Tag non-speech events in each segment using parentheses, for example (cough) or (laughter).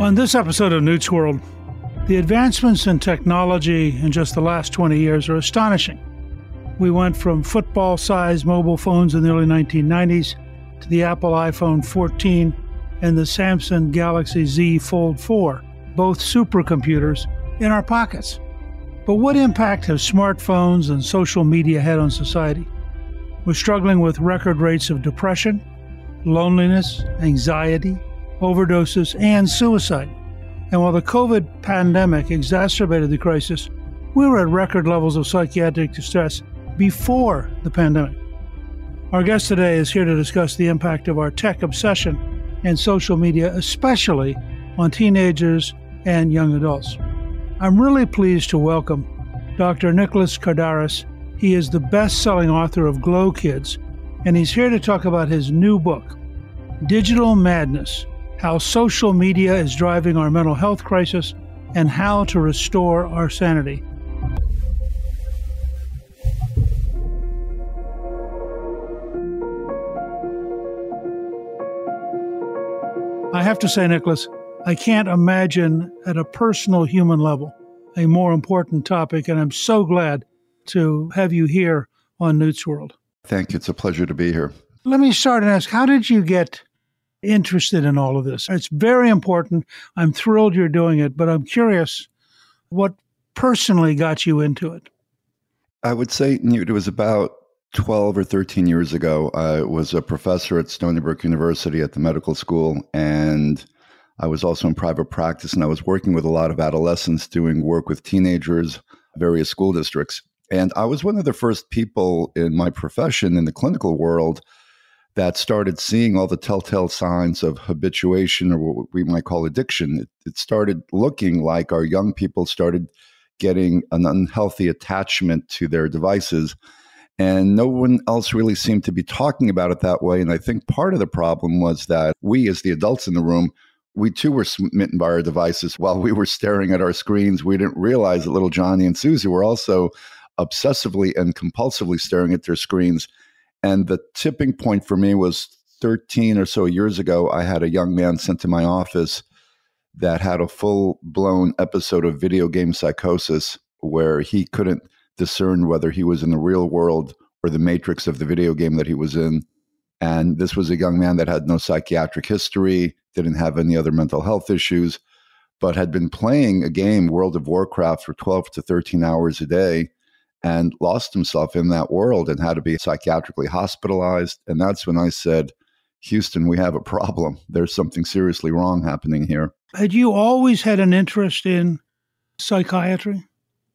On this episode of Newt's World, the advancements in technology in just the last 20 years are astonishing. We went from football sized mobile phones in the early 1990s to the Apple iPhone 14 and the Samsung Galaxy Z Fold 4, both supercomputers, in our pockets. But what impact have smartphones and social media had on society? We're struggling with record rates of depression, loneliness, anxiety, overdoses, and suicide. And while the COVID pandemic exacerbated the crisis, we were at record levels of psychiatric distress before the pandemic. Our guest today is here to discuss the impact of our tech obsession and social media, especially on teenagers and young adults. I'm really pleased to welcome Dr. Nicholas Kardaras. He is the best selling author of Glow Kids, and he's here to talk about his new book, Digital Madness how social media is driving our mental health crisis, and how to restore our sanity. I have to say, Nicholas, I can't imagine at a personal human level a more important topic, and I'm so glad to have you here on Newt's World. Thank you. It's a pleasure to be here. Let me start and ask how did you get interested in all of this. It's very important. I'm thrilled you're doing it, but I'm curious what personally got you into it. I would say it was about 12 or 13 years ago. I was a professor at Stony Brook University at the medical school, and I was also in private practice, and I was working with a lot of adolescents doing work with teenagers, various school districts. And I was one of the first people in my profession in the clinical world that started seeing all the telltale signs of habituation or what we might call addiction. It, it, started looking like our young people started getting an unhealthy attachment to their devices. And no one else really seemed to be talking about it that way. And I think part of the problem was that we, as the adults in the room, we too were smitten by our devices while we were staring at our screens. We didn't realize that little Johnny and Susie were also obsessively and compulsively staring at their screens and the tipping point for me was 13 or so years ago. I had a young man sent to my office that had a full blown episode of video game psychosis where he couldn't discern whether he was in the real world or the matrix of the video game that he was in. And this was a young man that had no psychiatric history, didn't have any other mental health issues, but had been playing a game, World of Warcraft, for 12 to 13 hours a day and lost himself in that world and had to be psychiatrically hospitalized. And that's when I said, Houston, we have a problem. There's something seriously wrong happening here. Had you always had an interest in psychiatry?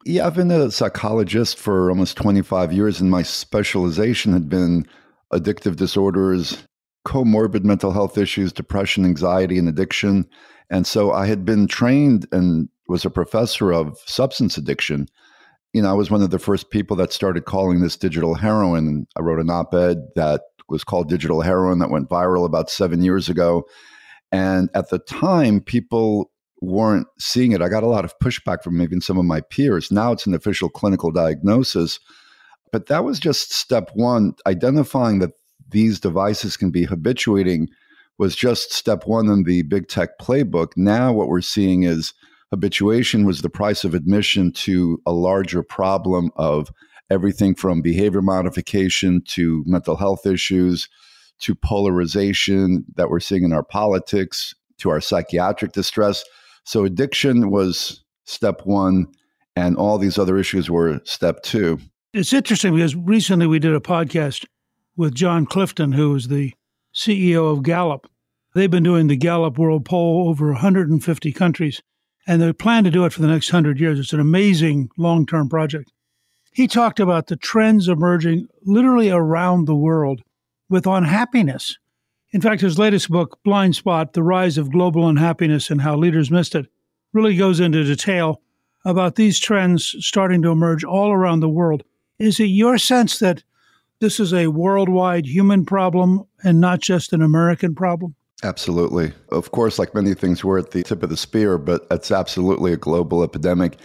Yeah, I've been a psychologist for almost 25 years, and my specialization had been addictive disorders, comorbid mental health issues, depression, anxiety, and addiction. And so I had been trained and was a professor of substance addiction. You know, I was one of the first people that started calling this digital heroin. I wrote an op ed that was called Digital Heroin that went viral about seven years ago. And at the time, people weren't seeing it. I got a lot of pushback from even some of my peers. Now it's an official clinical diagnosis. But that was just step one. Identifying that these devices can be habituating was just step one in the big tech playbook. Now, what we're seeing is habituation was the price of admission to a larger problem of everything from behavior modification to mental health issues to polarization that we're seeing in our politics to our psychiatric distress. So, addiction was step one, and all these other issues were step two. It's interesting because recently we did a podcast with Jon Clifton, who is the CEO of Gallup. They've been doing the Gallup World Poll over 150 countries, and they plan to do it for the next 100 years. It's an amazing long term project. He talked about the trends emerging literally around the world with unhappiness. In fact, his latest book, Blind Spot The Rise of Global Unhappiness and How Leaders Missed It, really goes into detail about these trends starting to emerge all around the world. Is it your sense that this is a worldwide human problem and not just an American problem? Absolutely. Of course, like many things, we're at the tip of the spear, but it's absolutely a global epidemic.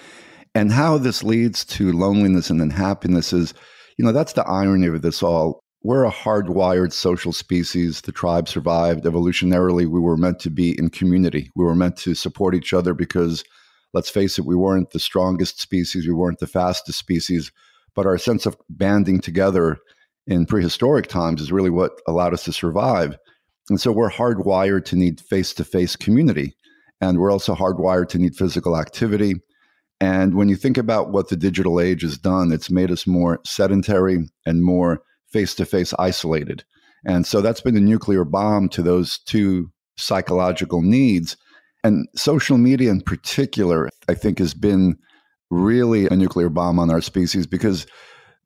And how this leads to loneliness and unhappiness is, you know, that's the irony of this all. We're a hardwired social species. The tribe survived evolutionarily. We were meant to be in community. We were meant to support each other because, let's face it, we weren't the strongest species, we weren't the fastest species, but our sense of banding together in prehistoric times is really what allowed us to survive. And so we're hardwired to need face to face community. And we're also hardwired to need physical activity. And when you think about what the digital age has done, it's made us more sedentary and more face to face isolated. And so that's been a nuclear bomb to those two psychological needs. And social media in particular, I think, has been really a nuclear bomb on our species because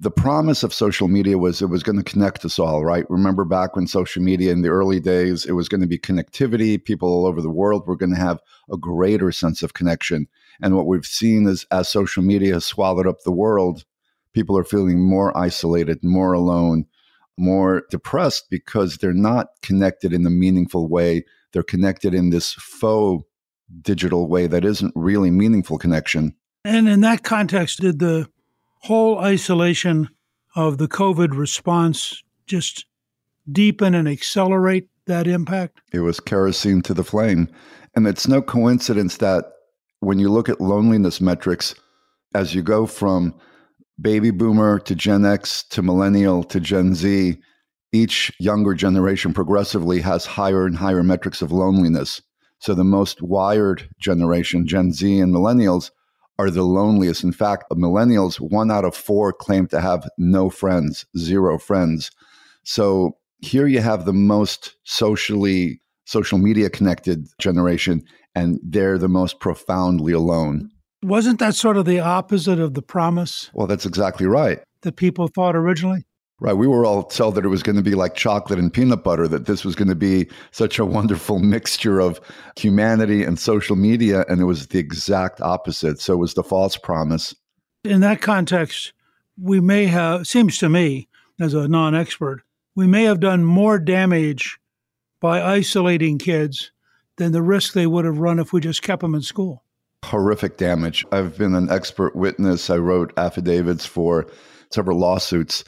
the promise of social media was it was going to connect us all, right? Remember back when social media in the early days, it was going to be connectivity. People all over the world were going to have a greater sense of connection. And what we've seen is as social media has swallowed up the world, people are feeling more isolated, more alone, more depressed because they're not connected in a meaningful way. They're connected in this faux digital way that isn't really meaningful connection. And in that context, did the whole isolation of the COVID response just deepen and accelerate that impact? It was kerosene to the flame. And it's no coincidence that when you look at loneliness metrics, as you go from baby boomer to Gen X to millennial to Gen Z, each younger generation progressively has higher and higher metrics of loneliness. So the most wired generation, Gen Z and millennials, are the loneliest. In fact, millennials, one out of four claim to have no friends, zero friends. So here you have the most socially, social media connected generation, and they're the most profoundly alone. Wasn't that sort of the opposite of the promise? Well, that's exactly right. That people thought originally? Right. We were all told that it was going to be like chocolate and peanut butter, that this was going to be such a wonderful (laughs) mixture of humanity and social media. And it was the exact opposite. So it was the false promise. In that context, we may have, seems to me, as a non expert, we may have done more damage by isolating kids than the risk they would have run if we just kept them in school. Horrific damage. I've been an expert witness. I wrote affidavits for several lawsuits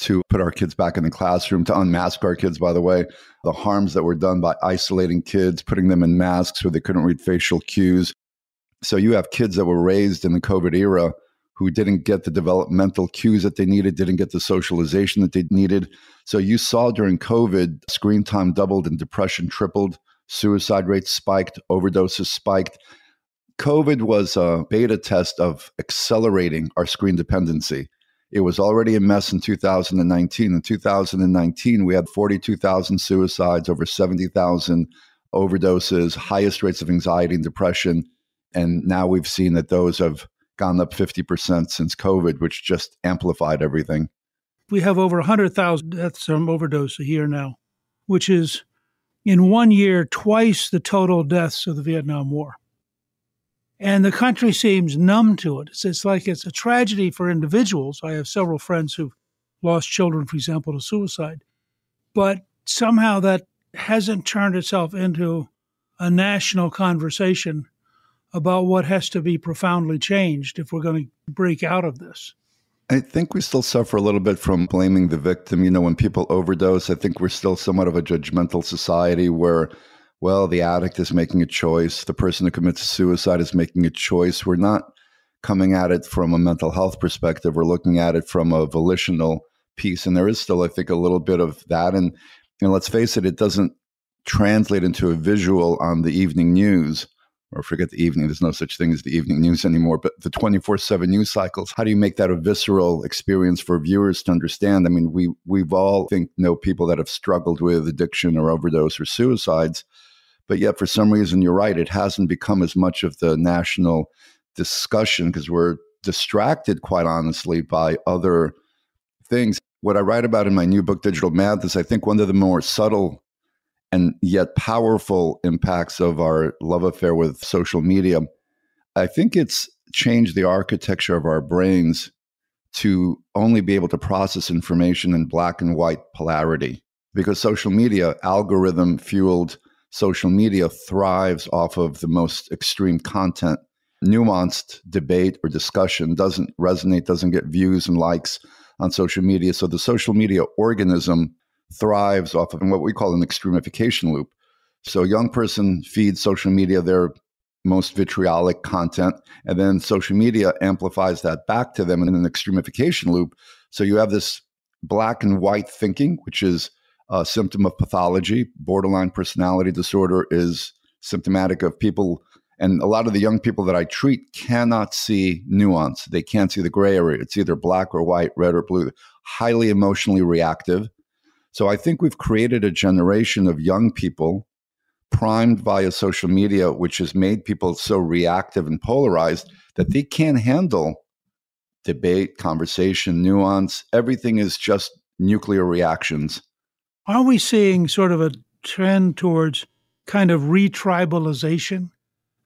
to put our kids back in the classroom, to unmask our kids, by the way, the harms that were done by isolating kids, putting them in masks where they couldn't read facial cues. So you have kids that were raised in the COVID era who didn't get the developmental cues that they needed, didn't get the socialization that they needed. So you saw during COVID, screen time doubled and depression tripled, suicide rates spiked, overdoses spiked. COVID was a beta test of accelerating our screen dependency. It was already a mess in 2019. In 2019, we had 42,000 suicides, over 70,000 overdoses, highest rates of anxiety and depression. And now we've seen that those have gone up 50% since COVID, which just amplified everything. We have over 100,000 deaths from overdose a year now, which is in one year twice the total deaths of the Vietnam War. And the country seems numb to it. It's, it's like it's a tragedy for individuals. I have several friends who've lost children, for example, to suicide. But somehow that hasn't turned itself into a national conversation about what has to be profoundly changed if we're going to break out of this. I think we still suffer a little bit from blaming the victim. You know, when people overdose, I think we're still somewhat of a judgmental society where, well, the addict is making a choice, the person who commits suicide is making a choice. We're not coming at it from a mental health perspective, we're looking at it from a volitional piece. And there is still, I think, a little bit of that. And, know, let's face it, it doesn't translate into a visual on the evening news or forget the evening. There's no such thing as the evening news anymore. But the 24 7 news cycles, how do you make that a visceral experience for viewers to understand? I mean, we, we've all think know people that have struggled with addiction or overdose or suicides. But yet, for some reason, you're right, it hasn't become as much of the national discussion because we're distracted, quite honestly, by other things. What I write about in my new book, Digital Madness, I think one of the more subtle and yet powerful impacts of our love affair with social media, I think it's changed the architecture of our brains to only be able to process information in black and white polarity. Because social media, algorithm fueled social media, thrives off of the most extreme content. Nuanced debate or discussion doesn't resonate, doesn't get views and likes on social media. So the social media organism thrives off of what we call an extremification loop. So a young person feeds social media their most vitriolic content, and then social media amplifies that back to them in an extremification loop. So you have this black and white thinking, which is a symptom of pathology. Borderline personality disorder is symptomatic of people, and a lot of the young people that I treat cannot see nuance. They can't see the gray area. It's either black or white, red or blue. Highly emotionally reactive so I think we've created a generation of young people primed via social media, which has made people so reactive and polarized that they can't handle debate, conversation, nuance. Everything is just nuclear reactions. Are we seeing sort of a trend towards kind of retribalization,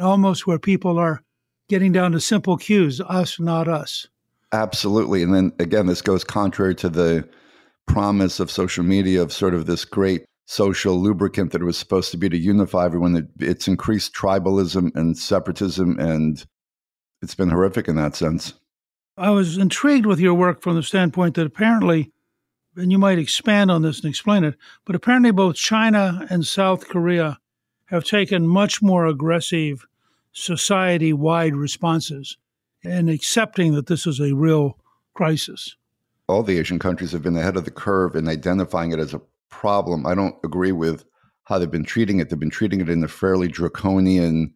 almost where people are getting down to simple cues us, not us? Absolutely. And then again, this goes contrary to the promise of social media of sort of this great social lubricant that it was supposed to be to unify everyone. It, it's increased tribalism and separatism, and it's been horrific in that sense. I was intrigued with your work from the standpoint that apparently, and you might expand on this and explain it, but apparently both China and South Korea have taken much more aggressive society wide responses in accepting that this is a real crisis all the Asian countries have been ahead of the curve in identifying it as a problem. I don't agree with how they've been treating it. They've been treating it in a fairly draconian,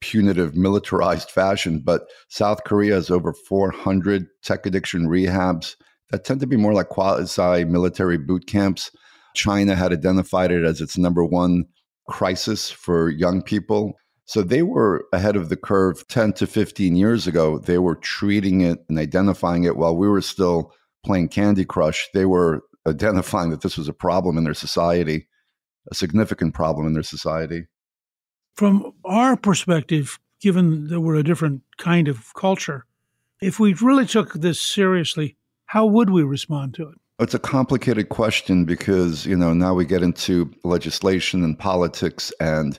punitive, militarized fashion. But South Korea has over 400 tech addiction rehabs that tend to be more like quasi military boot camps. China had identified it as its number one crisis for young people. So they were ahead of the curve 10 to 15 years ago. They were treating it and identifying it while we were still playing Candy Crush, they were (laughs) identifying that this was a problem in their society, a significant problem in their society. From our perspective, given that we're a different kind of culture, if we really took this seriously, how would we respond to it? It's a complicated question because, you know, now we get into legislation and politics and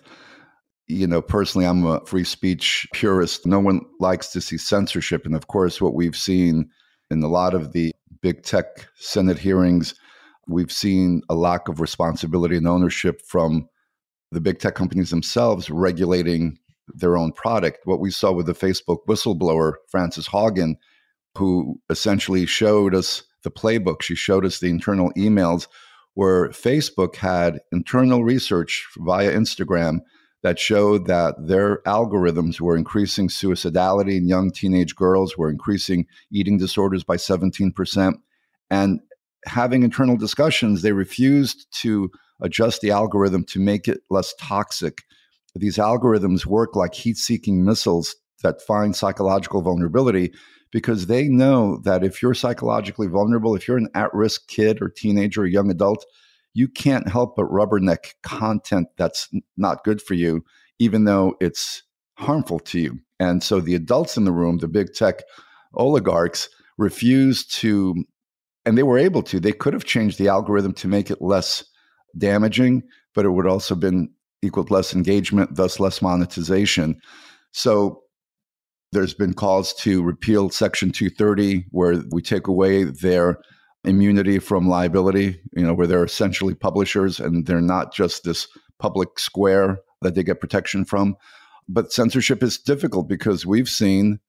you know, personally, I'm a free speech purist. No one likes to see censorship. And of course, what we've seen in a lot of the big tech Senate hearings, we've seen a lack of responsibility and ownership from the big tech companies themselves regulating their own product. What we saw with the Facebook whistleblower, Frances Haugen, who essentially showed us the playbook, she showed us the internal emails where Facebook had internal research via Instagram that showed that their algorithms were increasing suicidality in young teenage girls, were increasing eating disorders by 17%. And having internal discussions, they refused to adjust the algorithm to make it less toxic. These algorithms work like heat seeking missiles that find psychological vulnerability because they know that if you're psychologically vulnerable, if you're an at risk kid or teenager or young adult, you can't help but rubberneck content that's not good for you, even though it's harmful to you. And so the adults in the room, the big tech oligarchs, refused to, and they were able to, they could have changed the algorithm to make it less damaging, but it would also have been equal to less engagement, thus less monetization. So there's been calls to repeal Section 230, where we take away their immunity from liability, you know, where they're essentially publishers and they're not just this public square that they get protection from. But censorship is difficult because we've seen,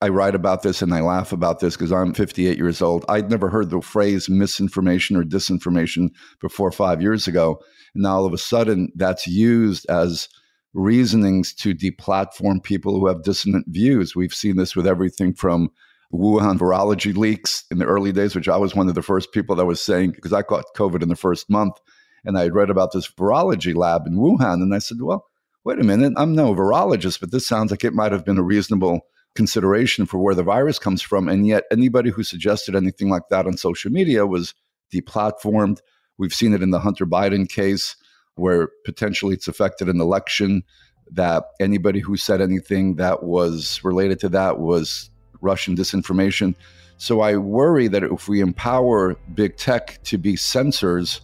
I write about this and I laugh about this because I'm 58 years old. I'd never heard the phrase misinformation or disinformation before five years ago. And now all of a sudden that's used as reasonings to deplatform people who have dissonant views. We've seen this with everything from Wuhan virology leaks in the early days, which I was one of the first people that was saying, because I caught COVID in the first month and I had read about this virology lab in Wuhan. And I said, well, wait a minute, I'm no virologist, but this sounds like it might have been a reasonable consideration for where the virus comes from. And yet, anybody who suggested anything like that on social media was deplatformed. We've seen it in the Hunter Biden case where potentially it's affected an election that anybody who said anything that was related to that was Russian disinformation. So I worry that if we empower big tech to be censors,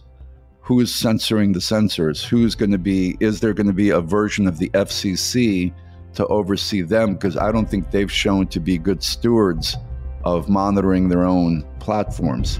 who's censoring the censors? Who's going to be, is there going to be a version of the FCC to oversee them? Because I don't think they've shown to be good stewards of monitoring their own platforms.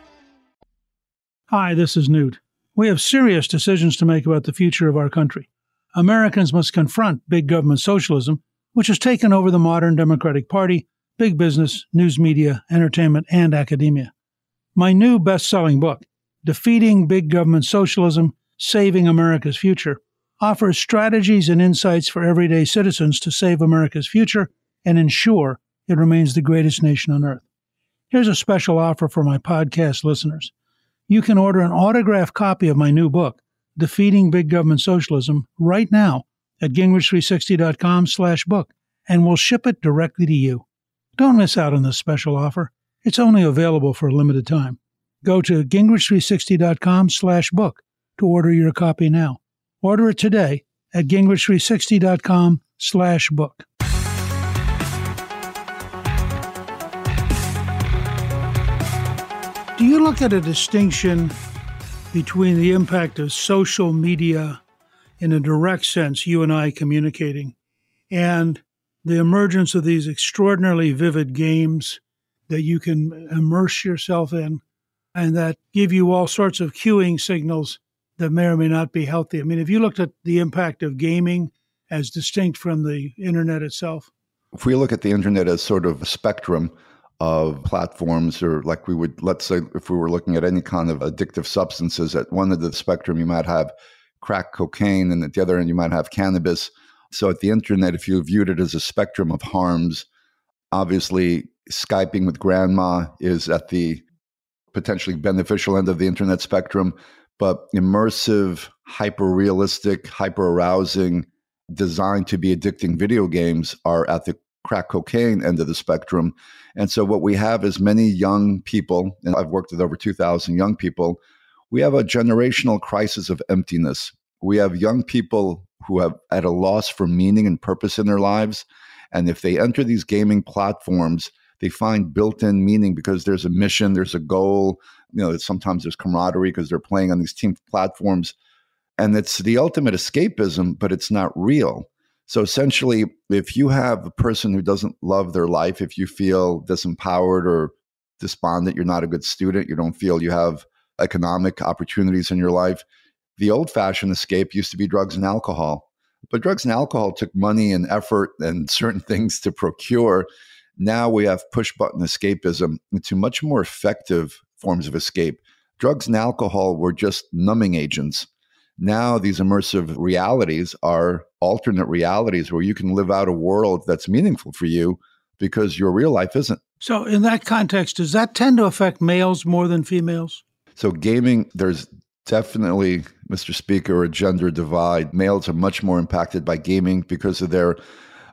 Hi, this is Newt. We have serious decisions to make about the future of our country. Americans must confront big government socialism, which has taken over the modern Democratic Party, big business, news media, entertainment, and academia. My new best selling book, Defeating Big Government Socialism Saving America's Future, offers strategies and insights for everyday citizens to save America's future and ensure it remains the greatest nation on earth. Here's a special offer for my podcast listeners. You can order an autographed copy of my new book, Defeating Big Government Socialism, right now at gingrich360.com slash book, and we'll ship it directly to you. Don't miss out on this special offer. It's only available for a limited time. Go to gingrich360.com slash book to order your copy now. Order it today at gingrich360.com slash book. You look at a distinction between the impact of social media in a direct sense, you and I communicating, and the emergence of these extraordinarily vivid games that you can immerse yourself in and that give you all sorts of cueing signals that may or may not be healthy? I mean, if you looked at the impact of gaming as distinct from the internet itself, if we look at the internet as sort of a spectrum, of platforms, or like we would, let's say, if we were looking at any kind of addictive substances, at one end of the spectrum, you might have crack cocaine, and at the other end, you might have cannabis. So at the internet, if you viewed it as a spectrum of harms, obviously Skyping with grandma is at the potentially beneficial end of the internet spectrum, but immersive, hyper realistic, hyper arousing, designed to be addicting video games are at the crack cocaine end of the spectrum. And so what we have is many young people, and I've worked with over 2,000 young people. We have a generational crisis of emptiness. We have young people who have at a loss for meaning and purpose in their lives. And if they enter these gaming platforms, they find built-in meaning because there's a mission, there's a goal. You know, sometimes there's camaraderie because they're playing on these team platforms. And it's the ultimate escapism, but it's not real. So essentially, if you have a person who doesn't love their life, if you feel disempowered or despondent, you're not a good student, you don't feel you have economic opportunities in your life, the old fashioned escape used to be drugs and alcohol. But drugs and alcohol took money and effort and (laughs) certain things to procure. Now we have push button escapism into much more effective forms of escape. Drugs and alcohol were just numbing agents. Now, these immersive realities are alternate realities where you can live out a world that's meaningful for you because your real life isn't. So, in that context, does that tend to affect males more than females? So, gaming, there's definitely, Mr. Speaker, a gender divide. Males are much more impacted by gaming because of their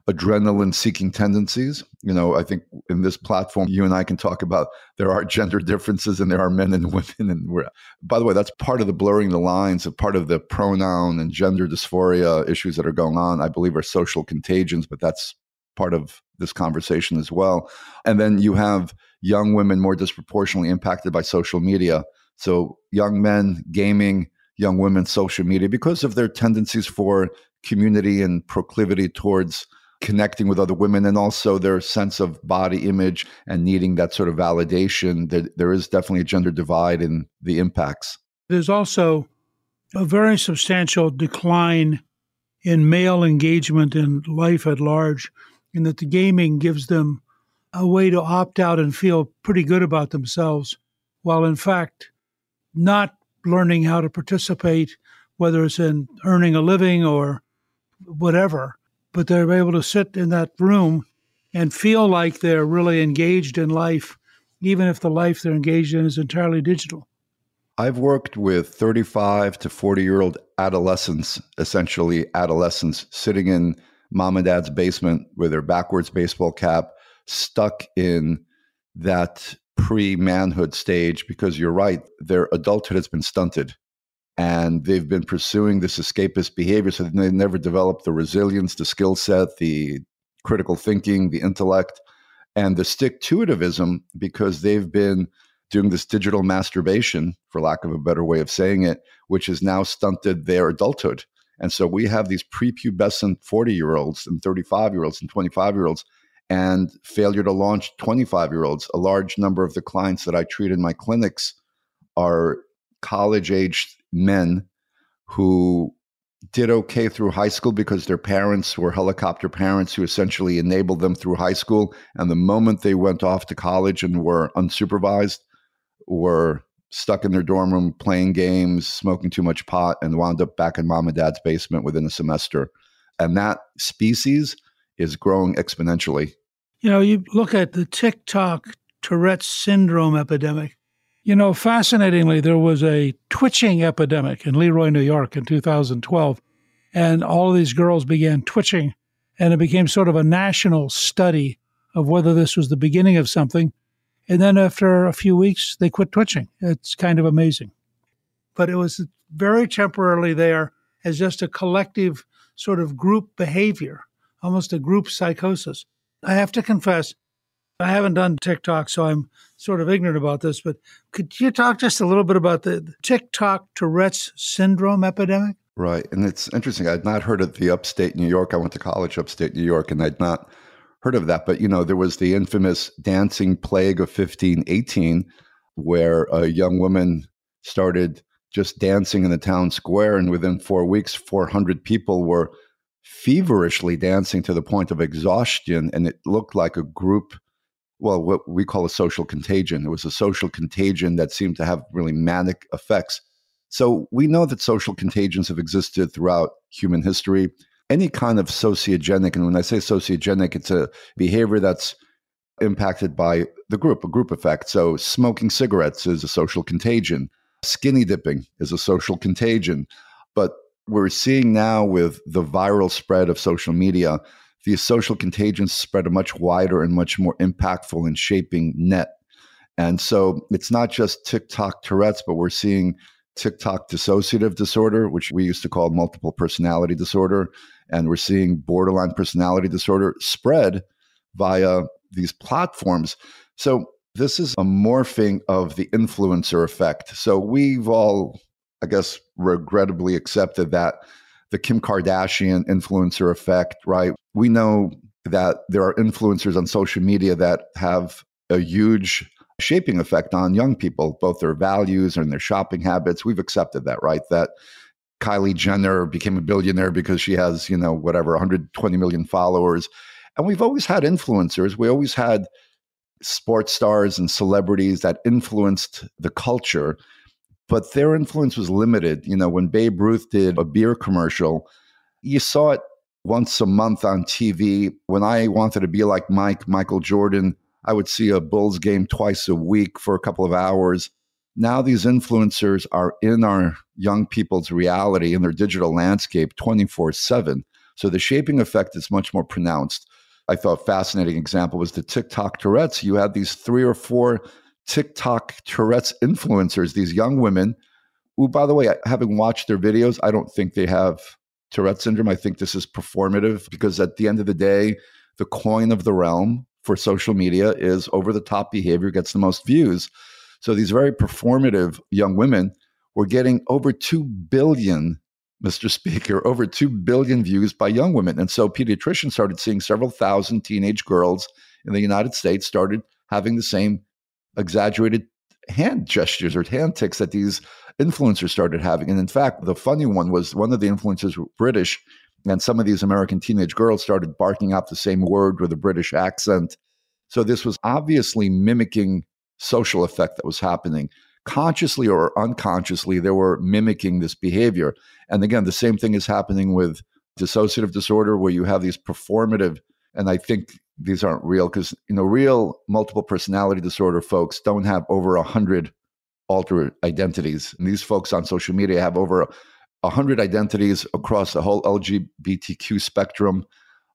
adrenaline seeking tendencies. You know, I think in this platform, you and I can talk about there are gender differences and there are men and (laughs) women. And we're, by the way, that's part of the blurring the lines of part of the pronoun and gender dysphoria issues that are going on, I believe are social contagions, but that's part of this conversation as well. And then you have young women more disproportionately impacted by social media. So young men gaming, young women social media because of their tendencies for community and proclivity towards connecting with other women and also their sense of body image and needing that sort of validation there, there is definitely a gender divide in the impacts. There's also a very substantial decline in male engagement in life at large in that the gaming gives them a way to opt out and feel pretty good about themselves while in fact not learning how to participate whether it's in earning a living or whatever but they're able to sit in that room and feel like they're really engaged in life, even if the life they're engaged in is entirely digital. I've worked with 35 to 40 year old adolescents, essentially adolescents, sitting in mom and dad's basement with their backwards baseball cap, stuck in that pre manhood stage because you're right, their adulthood has been stunted. And they've been pursuing this escapist behavior. So they never developed the resilience, the skill set, the critical thinking, the intellect, and the stick to itivism because they've been doing this digital masturbation, for lack of a better way of saying it, which has now stunted their adulthood. And so we have these prepubescent 40 year olds and 35 year olds and 25 year olds and failure to launch 25 year olds. A large number of the clients that I treat in my clinics are college aged men who did okay through high school because their parents were helicopter parents who essentially enabled them through high school. And the moment they went off to college and were unsupervised, were stuck in their dorm room playing games, smoking too much pot, and wound up back in mom and dad's basement within a semester. And that species is growing exponentially. You know, you look at the TikTok Tourette's syndrome epidemic. You know, fascinatingly, there was a twitching epidemic in Leroy, New York in 2012. And all of these girls began twitching. And it became sort of a national study of whether this was the beginning of something. And then after a few weeks, they quit twitching. It's kind of amazing. But it was very temporarily there as just a collective sort of group behavior, almost a group psychosis. I have to confess, I haven't done TikTok, so I'm sort of ignorant about this, but could you talk just a little bit about the TikTok Tourette's syndrome epidemic? Right. And it's interesting. I'd not heard of the upstate New York. I went to college upstate New York, and I'd not heard of that. But, you know, there was the infamous dancing plague of 1518, where a young woman started just dancing in the town square. And within four weeks, 400 people were feverishly dancing to the point of exhaustion. And it looked like a group, well, what we call a social contagion. It was a social contagion that seemed to have really manic effects. So we know that social contagions have existed throughout human history. Any kind of sociogenic, and when I say sociogenic, it's a behavior that's impacted by the group, a group effect. So smoking cigarettes is a social contagion. Skinny dipping is a social contagion. But we're seeing now with the viral spread of social media, these social contagions spread a much wider and much more impactful and shaping net. And so it's not just TikTok Tourette's, but we're seeing TikTok dissociative disorder, which we used to call multiple personality disorder. And we're seeing borderline personality disorder spread via these platforms. So this is a morphing of the influencer effect. So we've all, I guess, regrettably accepted that the Kim Kardashian influencer effect, right? We know that there are influencers on social media that have a huge shaping effect on young people, both their values and their shopping habits. We've accepted that, right? That Kylie Jenner became a billionaire because she has, you know, whatever, 120 million followers. And we've always had influencers. We always had sports stars and celebrities that influenced the culture, but their influence was limited. You know, when Babe Ruth did a beer commercial, you saw it once a month on TV. When I wanted to be like Mike, Michael Jordan, I would see a Bulls game twice a week for a couple of hours. Now these influencers are in our young people's reality in their digital landscape 24 7. So the shaping effect is much more pronounced. I thought a fascinating example was the TikTok Tourette's. You had these three or four TikTok Tourette's influencers, these young women who, by the way, having watched their videos, I don't think they have Tourette syndrome. I think this is performative because at the end of the day, the coin of the realm for social media is over the top behavior gets the most views. So these very performative young women were getting over 2 billion, Mr. Speaker, over 2 billion views by young women. And so pediatricians started seeing several thousand teenage girls in the United States started having the same exaggerated hand gestures or hand tics that these influencers started having. And in fact, the funny one was one of the influencers were British and some of these American teenage girls started barking out the same word with a British accent. So this was obviously mimicking social effect that was happening. Consciously or unconsciously, they were mimicking this behavior. And again, the same thing is happening with dissociative disorder, where you have these performative, and I think these aren't real because you know real multiple personality disorder folks don't have over a hundred alter identities. And these folks on social media have over a 100 identities across the whole LGBTQ spectrum.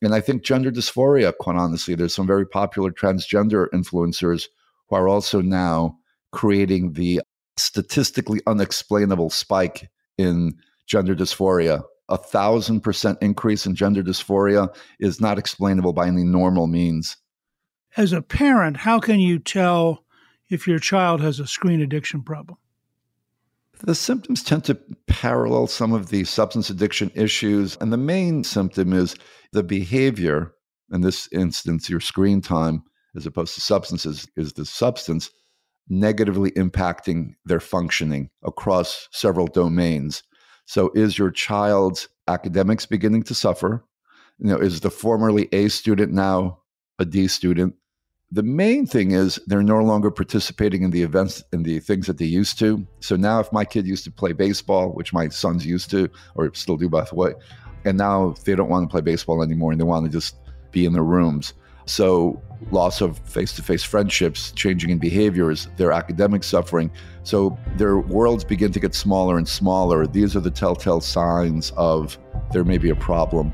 And I think gender dysphoria, quite honestly, there's some very popular transgender influencers who are also now creating the statistically unexplainable spike in gender dysphoria. A thousand percent increase in gender dysphoria is not explainable by any normal means. As a parent, how can you tell if your child has a screen addiction problem? The symptoms tend to parallel some of the substance addiction issues. And the main symptom is the behavior, in this instance, your screen time, as opposed to substances, is the substance negatively impacting their functioning across several domains. So, is your child's academics beginning to suffer? You know, is the formerly A student now a D student? The main thing is they're no longer participating in the events and the things that they used to. So now, if my kid used to play baseball, which my sons used to, or still do, by the way, and now they don't want to play baseball anymore and they want to just be in their rooms. So, loss of face to face friendships, changing in behaviors, their academic suffering. So, their worlds begin to get smaller and smaller. These are the telltale signs of there may be a problem.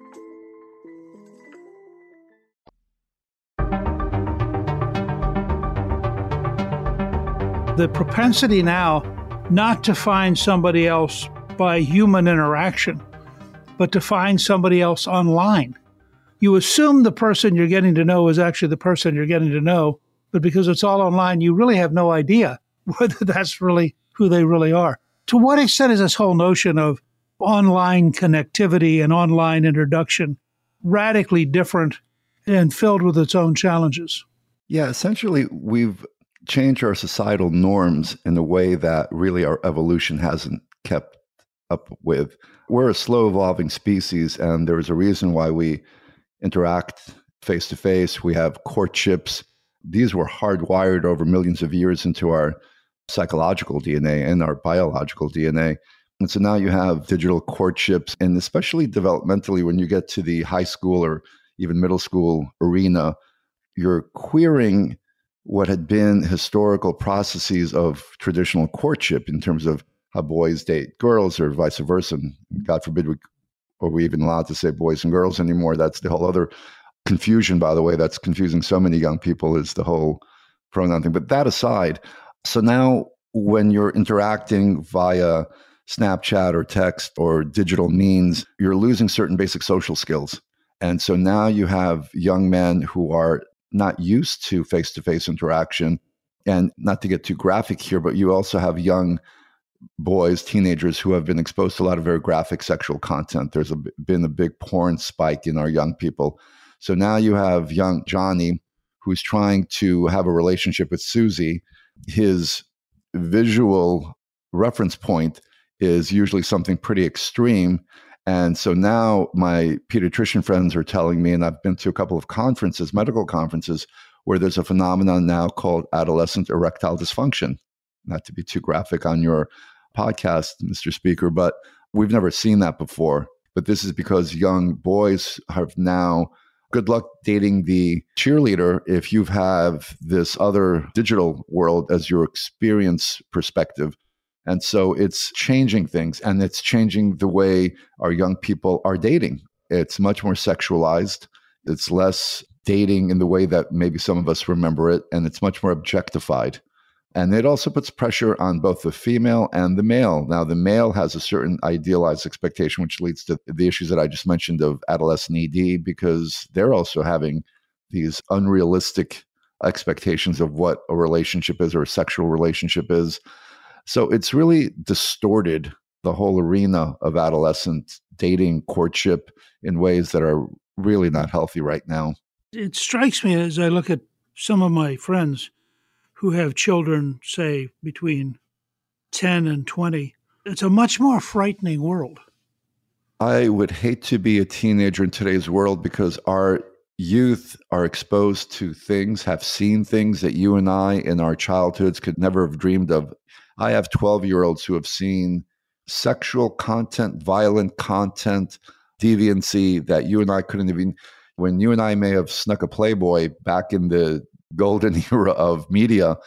The propensity now not to find somebody else by human interaction, but to find somebody else online. You assume the person you're getting to know is actually the person you're getting to know, but because it's all online, you really have no idea (laughs) whether that's really who they really are. To what extent is this whole notion of online connectivity and online introduction radically different and filled with its own challenges? Yeah, essentially, we've change our societal norms in a way that really our evolution hasn't kept up with. We're a slow evolving species, and there's a reason why we interact face to face. We have courtships. These were hardwired over millions of years into our psychological DNA and our biological DNA. And so now you have digital courtships, and especially developmentally, when you get to the high school or even middle school arena, you're queering what had been historical processes of traditional courtship in terms of how boys date girls or vice versa. And God forbid we are we even allowed to say boys and girls anymore. That's the whole other confusion, by the way, that's confusing so many young people is the whole pronoun thing. But that aside, so now when you're interacting via Snapchat or text or digital means, you're losing certain basic social skills. And so now you have young men who are not used to face to face interaction. And not to get too graphic here, but you also have young boys, teenagers who have been exposed to a lot of very graphic sexual content. There's a, been a big porn spike in our young people. So now you have young Johnny who's trying to have a relationship with Susie. His visual reference point is usually something pretty extreme. And so now my pediatrician friends are telling me, and I've been to a couple of conferences, medical conferences, where there's a phenomenon now called adolescent erectile dysfunction. Not to be too graphic on your podcast, Mr. Speaker, but we've never seen that before. But this is because young boys have now good luck dating the cheerleader if you have this other digital world as your experience perspective. And so it's changing things and it's changing the way our young people are dating. It's much more sexualized. It's less dating in the way that maybe some of us remember it, and it's much more objectified. And it also puts pressure on both the female and the male. Now, the male has a certain idealized expectation, which leads to the issues that I just mentioned of adolescent ED, because they're also having these unrealistic expectations of what a relationship is or a sexual relationship is. So it's really distorted the whole arena of adolescent dating, courtship in ways that are really not healthy right now. It strikes me as I look at some of my friends who have children, say, between 10 and 20, it's a much more frightening world. I would hate to be a teenager in today's world because our youth are exposed to things, have seen things that you and I in our childhoods could never have dreamed of. I have 12 year olds who have seen sexual content, violent content, deviancy that you and I couldn't even. When you and I may have snuck a Playboy back in the golden (laughs) era of media,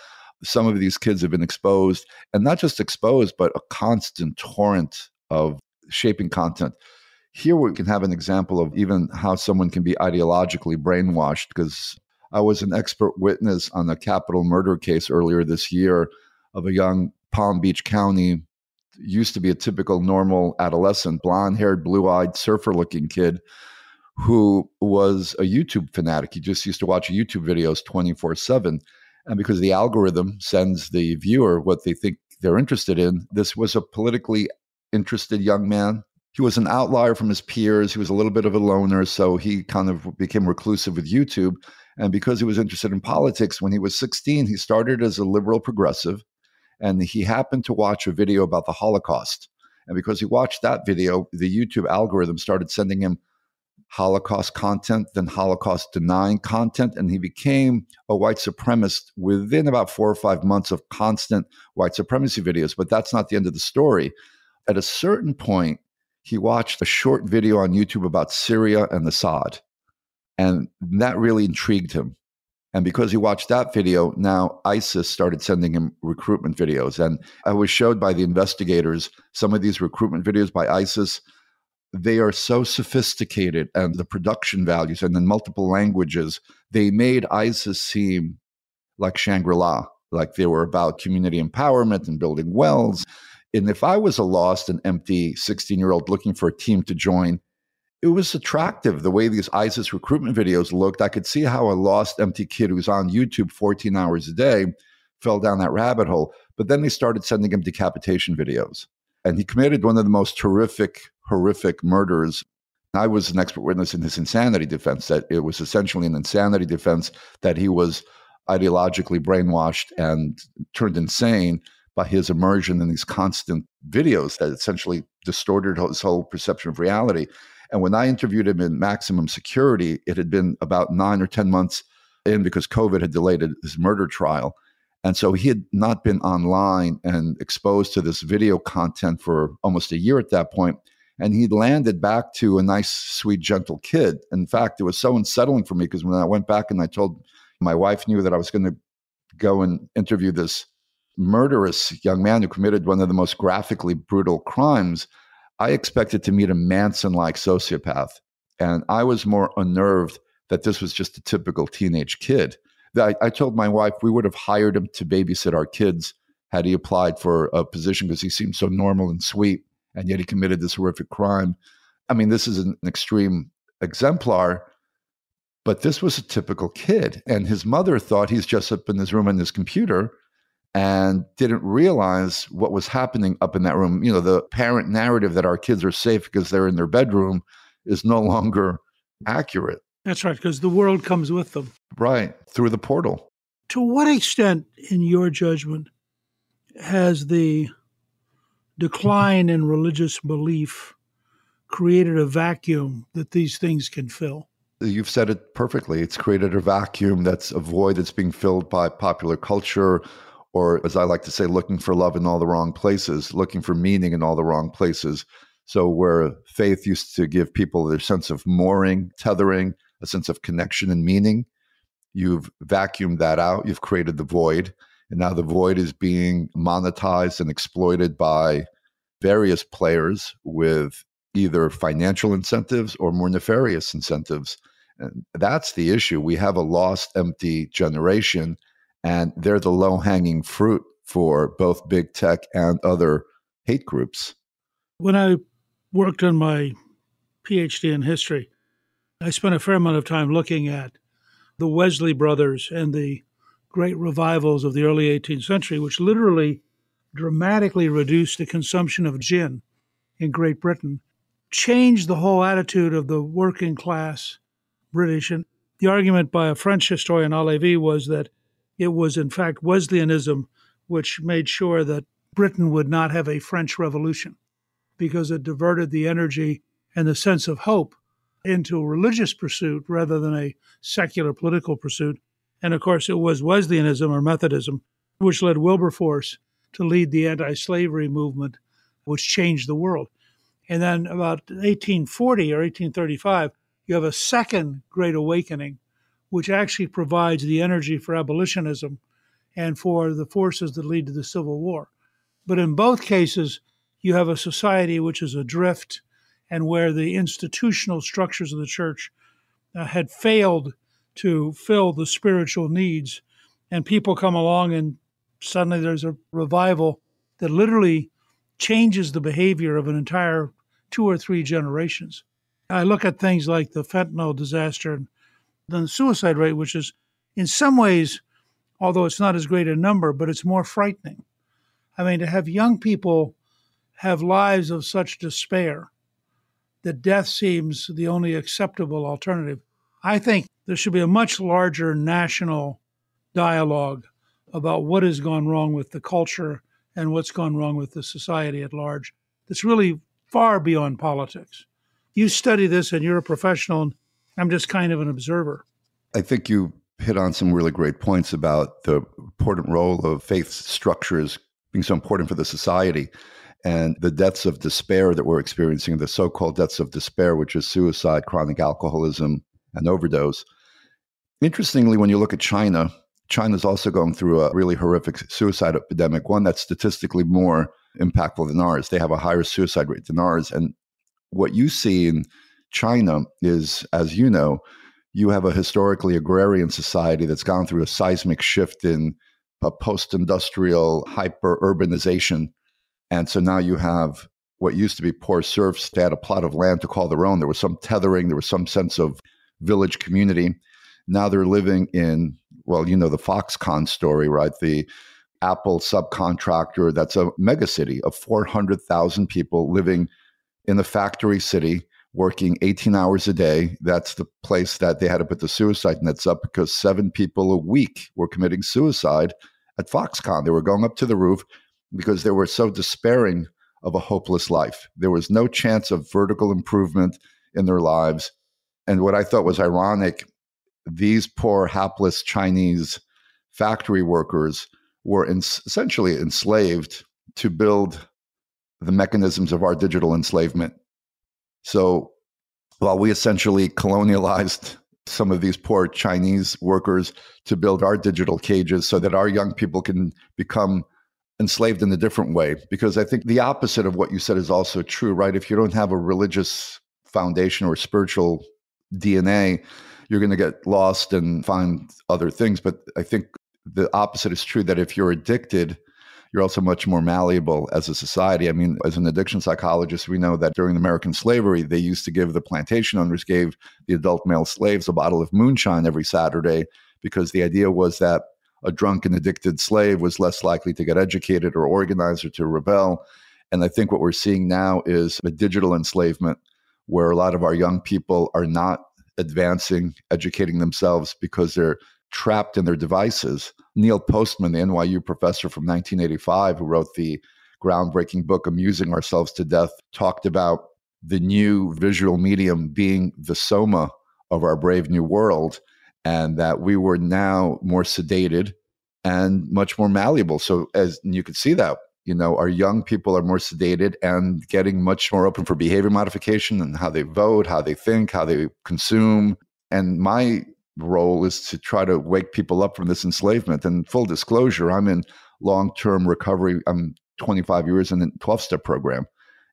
some of these kids have been exposed, and not just exposed, but a constant torrent of shaping content. Here we can have an example of even how someone can be ideologically brainwashed because I was an expert witness on a capital murder case earlier this year of a young Palm Beach County, used to be a typical normal adolescent, blonde haired, blue eyed, surfer looking kid who was a YouTube fanatic. He just used to watch YouTube videos 24 7. And because the algorithm sends the viewer what they think they're interested in, this was a politically interested young man. He was an outlier from his peers. He was a little bit of a loner. So he kind of became reclusive with YouTube. And because he was interested in politics, when he was 16, he started as a liberal progressive. And he happened to watch a video about the Holocaust. And because he watched that video, the YouTube algorithm started sending him Holocaust content, then Holocaust denying content, and he became a white supremacist within about four or five months of constant white supremacy videos. But that's not the end of the story. At a certain point, he watched a short video on YouTube about Syria and Assad, and that really intrigued him. And because he watched that video, now ISIS started sending him recruitment videos. And I was showed by the investigators some of these recruitment videos by ISIS they are so sophisticated and the production values and in multiple languages, they made ISIS seem like Shangri La, like they were about community empowerment and building wells. And if I was a lost and empty 16 year old looking for a team to join, it was attractive the way these ISIS recruitment videos looked. I could see how a lost, empty kid who's on YouTube 14 hours a day fell down that rabbit hole. But then they started sending him decapitation videos. And he committed one of the most horrific horrific murders. I was an expert witness in his insanity defense, that it was essentially an insanity defense that he was ideologically brainwashed and turned insane by his immersion in these constant videos that essentially distorted his whole perception of reality. And when I interviewed him in maximum security, it had been about nine or 10 months in because COVID had delayed his murder trial. And so he had not been online and exposed to this video content for almost a year at that point. and he landed back to a nice, sweet, gentle kid. In fact, it was so unsettling for me because when I went back and I told my wife knew that I was going to go and interview this murderous young man who committed one of the most graphically brutal crimes, I expected to meet a Manson like sociopath. And I was more unnerved that this was just a typical teenage kid. I, I told my wife we would have hired him to babysit our kids had he applied for a position because he seemed so normal and sweet, and yet he committed this horrific crime. I mean, this is an extreme exemplar, but this was a typical kid. And his mother thought he's just up in his room on his computer and didn't realize what was happening up in that room. You know, the parent narrative that our kids are safe because they're in their bedroom is no longer accurate. That's right, because the world comes with them. Right, through the portal. To what extent, in your judgment, has the decline in religious belief created a vacuum that these things can fill? You've said it perfectly. It's created a vacuum that's a void that's being filled by popular culture, or as I like to say, looking for love in all the wrong places, looking for meaning in all the wrong places. So, where faith used to give people their sense of mooring, tethering, a sense of connection and meaning, you've vacuumed that out. You've created the void. And now the void is being monetized and exploited by various players with either financial incentives or more nefarious incentives. And that's the issue. We have a lost, empty generation, and they're the low hanging fruit for both big tech and other hate groups. When I worked on my PhD in history, I spent a fair amount of time looking at the Wesley brothers and the great revivals of the early 18th century, which literally dramatically reduced the consumption of gin in Great Britain, changed the whole attitude of the working class British. And the argument by a French historian, Halévy, was that it was, in fact, Wesleyanism which made sure that Britain would not have a French Revolution because it diverted the energy and the sense of hope into a religious pursuit rather than a secular political pursuit. And of course, it was Wesleyanism or Methodism which led Wilberforce to lead the anti slavery movement, which changed the world. And then about 1840 or 1835, you have a second Great Awakening, which actually provides the energy for abolitionism and for the forces that lead to the Civil War. But in both cases, you have a society which is adrift and where the institutional structures of the church uh, had failed to fill the spiritual needs. And people come along, and suddenly there's a revival that literally changes the behavior of an entire two or three generations. I look at things like the fentanyl disaster and the suicide rate, which is in some ways, although it's not as great a number, but it's more frightening. I mean, to have young people have lives of such despair that death seems the only acceptable alternative. I think there should be a much larger national dialogue about what has gone wrong with the culture and what's gone wrong with the society at large. That's really far beyond politics. You study this and you're a professional, and I'm just kind of an observer. I think you hit on some really great points about the important role of faith structures being so important for the society and the deaths of despair that we're experiencing, the so called deaths of despair, which is suicide, chronic alcoholism, and overdose. Interestingly, when you look at China, China's also going through a really horrific suicide epidemic, one that's statistically more impactful than ours. They have a higher suicide rate than ours. And what you see in China is, as you know, you have a historically agrarian society that's gone through a seismic shift in a post industrial hyper urbanization. And so now you have what used to be poor serfs. They had a plot of land to call their own. There was some tethering, there was some sense of village community. Now they're living in, well, you know, the Foxconn story, right? The Apple subcontractor that's a megacity of 400,000 people living in the factory city, working 18 hours a day. That's the place that they had to put the suicide nets up because seven people a week were committing suicide at Foxconn. They were going up to the roof because they were so despairing of a hopeless life. There was no chance of vertical improvement in their lives. And what I thought was ironic, these poor, hapless Chinese factory workers were in, essentially enslaved to build the mechanisms of our digital enslavement. So while we essentially colonialized some of these poor Chinese workers to build our digital cages so that our young people can become enslaved in a different way. Because I think the opposite of what you said is also true, right? If you don't have a religious foundation or spiritual DNA, you're going to get lost and find other things. But I think the opposite is true that if you're addicted, you're also much more malleable as a society. I mean, as an addiction psychologist, we know that during American slavery, they used to give the plantation owners gave the adult male slaves a bottle of moonshine every Saturday because the idea was that a drunk and addicted slave was less likely to get educated or organized or to rebel. And I think what we're seeing now is a digital enslavement where a lot of our young people are not advancing, educating themselves because they're trapped in their devices. Neil Postman, the NYU professor from 1985, who wrote the groundbreaking book Amusing Ourselves to Death, talked about the new visual medium being the soma of our brave new world, and that we were now more sedated and much more malleable. So, as you could see that, you know, our young people are more sedated and getting much more open for behavior modification and how they vote, how they think, how they consume. And my role is to try to wake people up from this enslavement. And full disclosure, I'm in long term recovery. I'm 25 years in the 12 step program.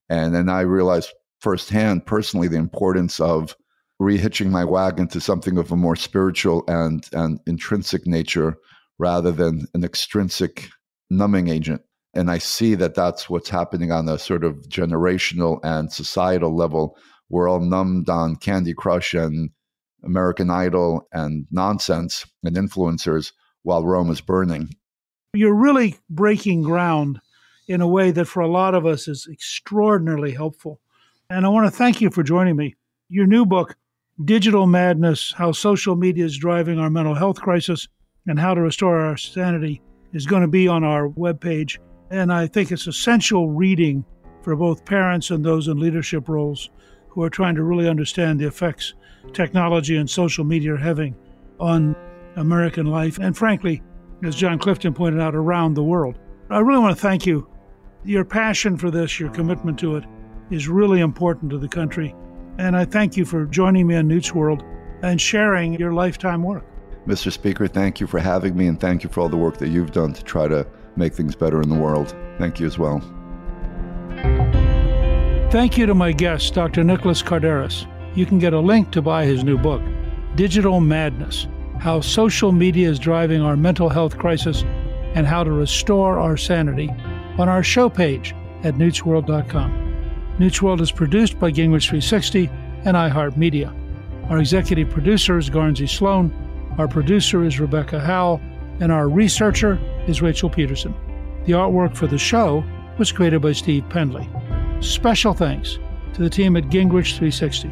And then I realized firsthand, personally, the importance of rehitching my wagon to something of a more spiritual and, and intrinsic nature rather than an extrinsic numbing agent. And I see that that's what's happening on a sort of generational and societal level. We're all numbed on Candy Crush and American Idol and nonsense and influencers while Rome is burning. You're really breaking ground in a way that for a lot of us is extraordinarily helpful. And I want to thank you for joining me. Your new book, Digital Madness How Social Media is Driving Our Mental Health Crisis and How to Restore Our Sanity, is going to be on our webpage. And I think it's essential reading for both parents and those in leadership roles who are trying to really understand the effects technology and social media are having on American life, and frankly, as Jon Clifton pointed out, around the world. I really want to thank you. Your passion for this, your commitment to it, is really important to the country. And I thank you for joining me on Newt's World and sharing your lifetime work. Mr. Speaker, thank you for having me, and thank you for all the work that you've done to try to make things better in the world. Thank you as well. Thank you to my guest, Dr. Nicholas Kardaras you can get a link to buy his new book, Digital Madness How Social Media is Driving Our Mental Health Crisis and How to Restore Our Sanity, on our show page at newtsworld.com. Newt's World is produced by Gingrich 360 and iHeartMedia. Our executive producer is Garnsey Sloan, our producer is Rebecca Howell, and our researcher is Rachel Peterson. The artwork for the show was created by Steve Pendley. Special thanks to the team at Gingrich 360.